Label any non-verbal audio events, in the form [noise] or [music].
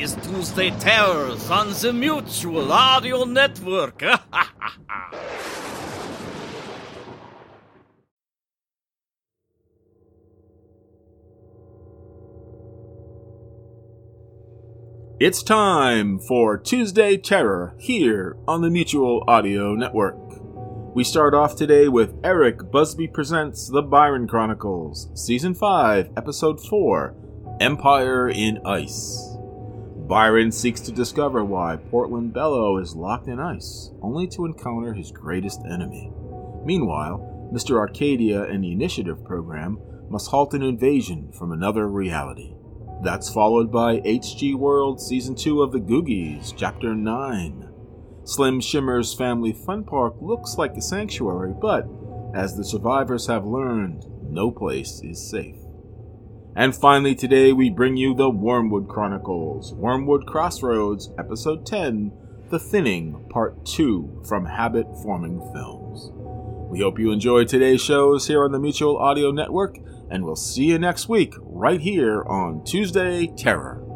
is Tuesday Terrors on the Mutual Audio Network. [laughs] It's time for Tuesday Terror here on the Mutual Audio Network. We start off today with Eric Busby Presents The Byron Chronicles, Season 5, Episode 4 Empire in Ice. Byron seeks to discover why Portland Bellow is locked in ice, only to encounter his greatest enemy. Meanwhile, Mr. Arcadia and the Initiative program must halt an invasion from another reality. That's followed by HG World Season 2 of The Googies, Chapter 9. Slim Shimmer's family fun park looks like a sanctuary, but as the survivors have learned, no place is safe. And finally, today we bring you the Wormwood Chronicles, Wormwood Crossroads, Episode 10, The Thinning, Part 2 from Habit Forming Films. We hope you enjoyed today's shows here on the Mutual Audio Network and we'll see you next week right here on Tuesday Terror.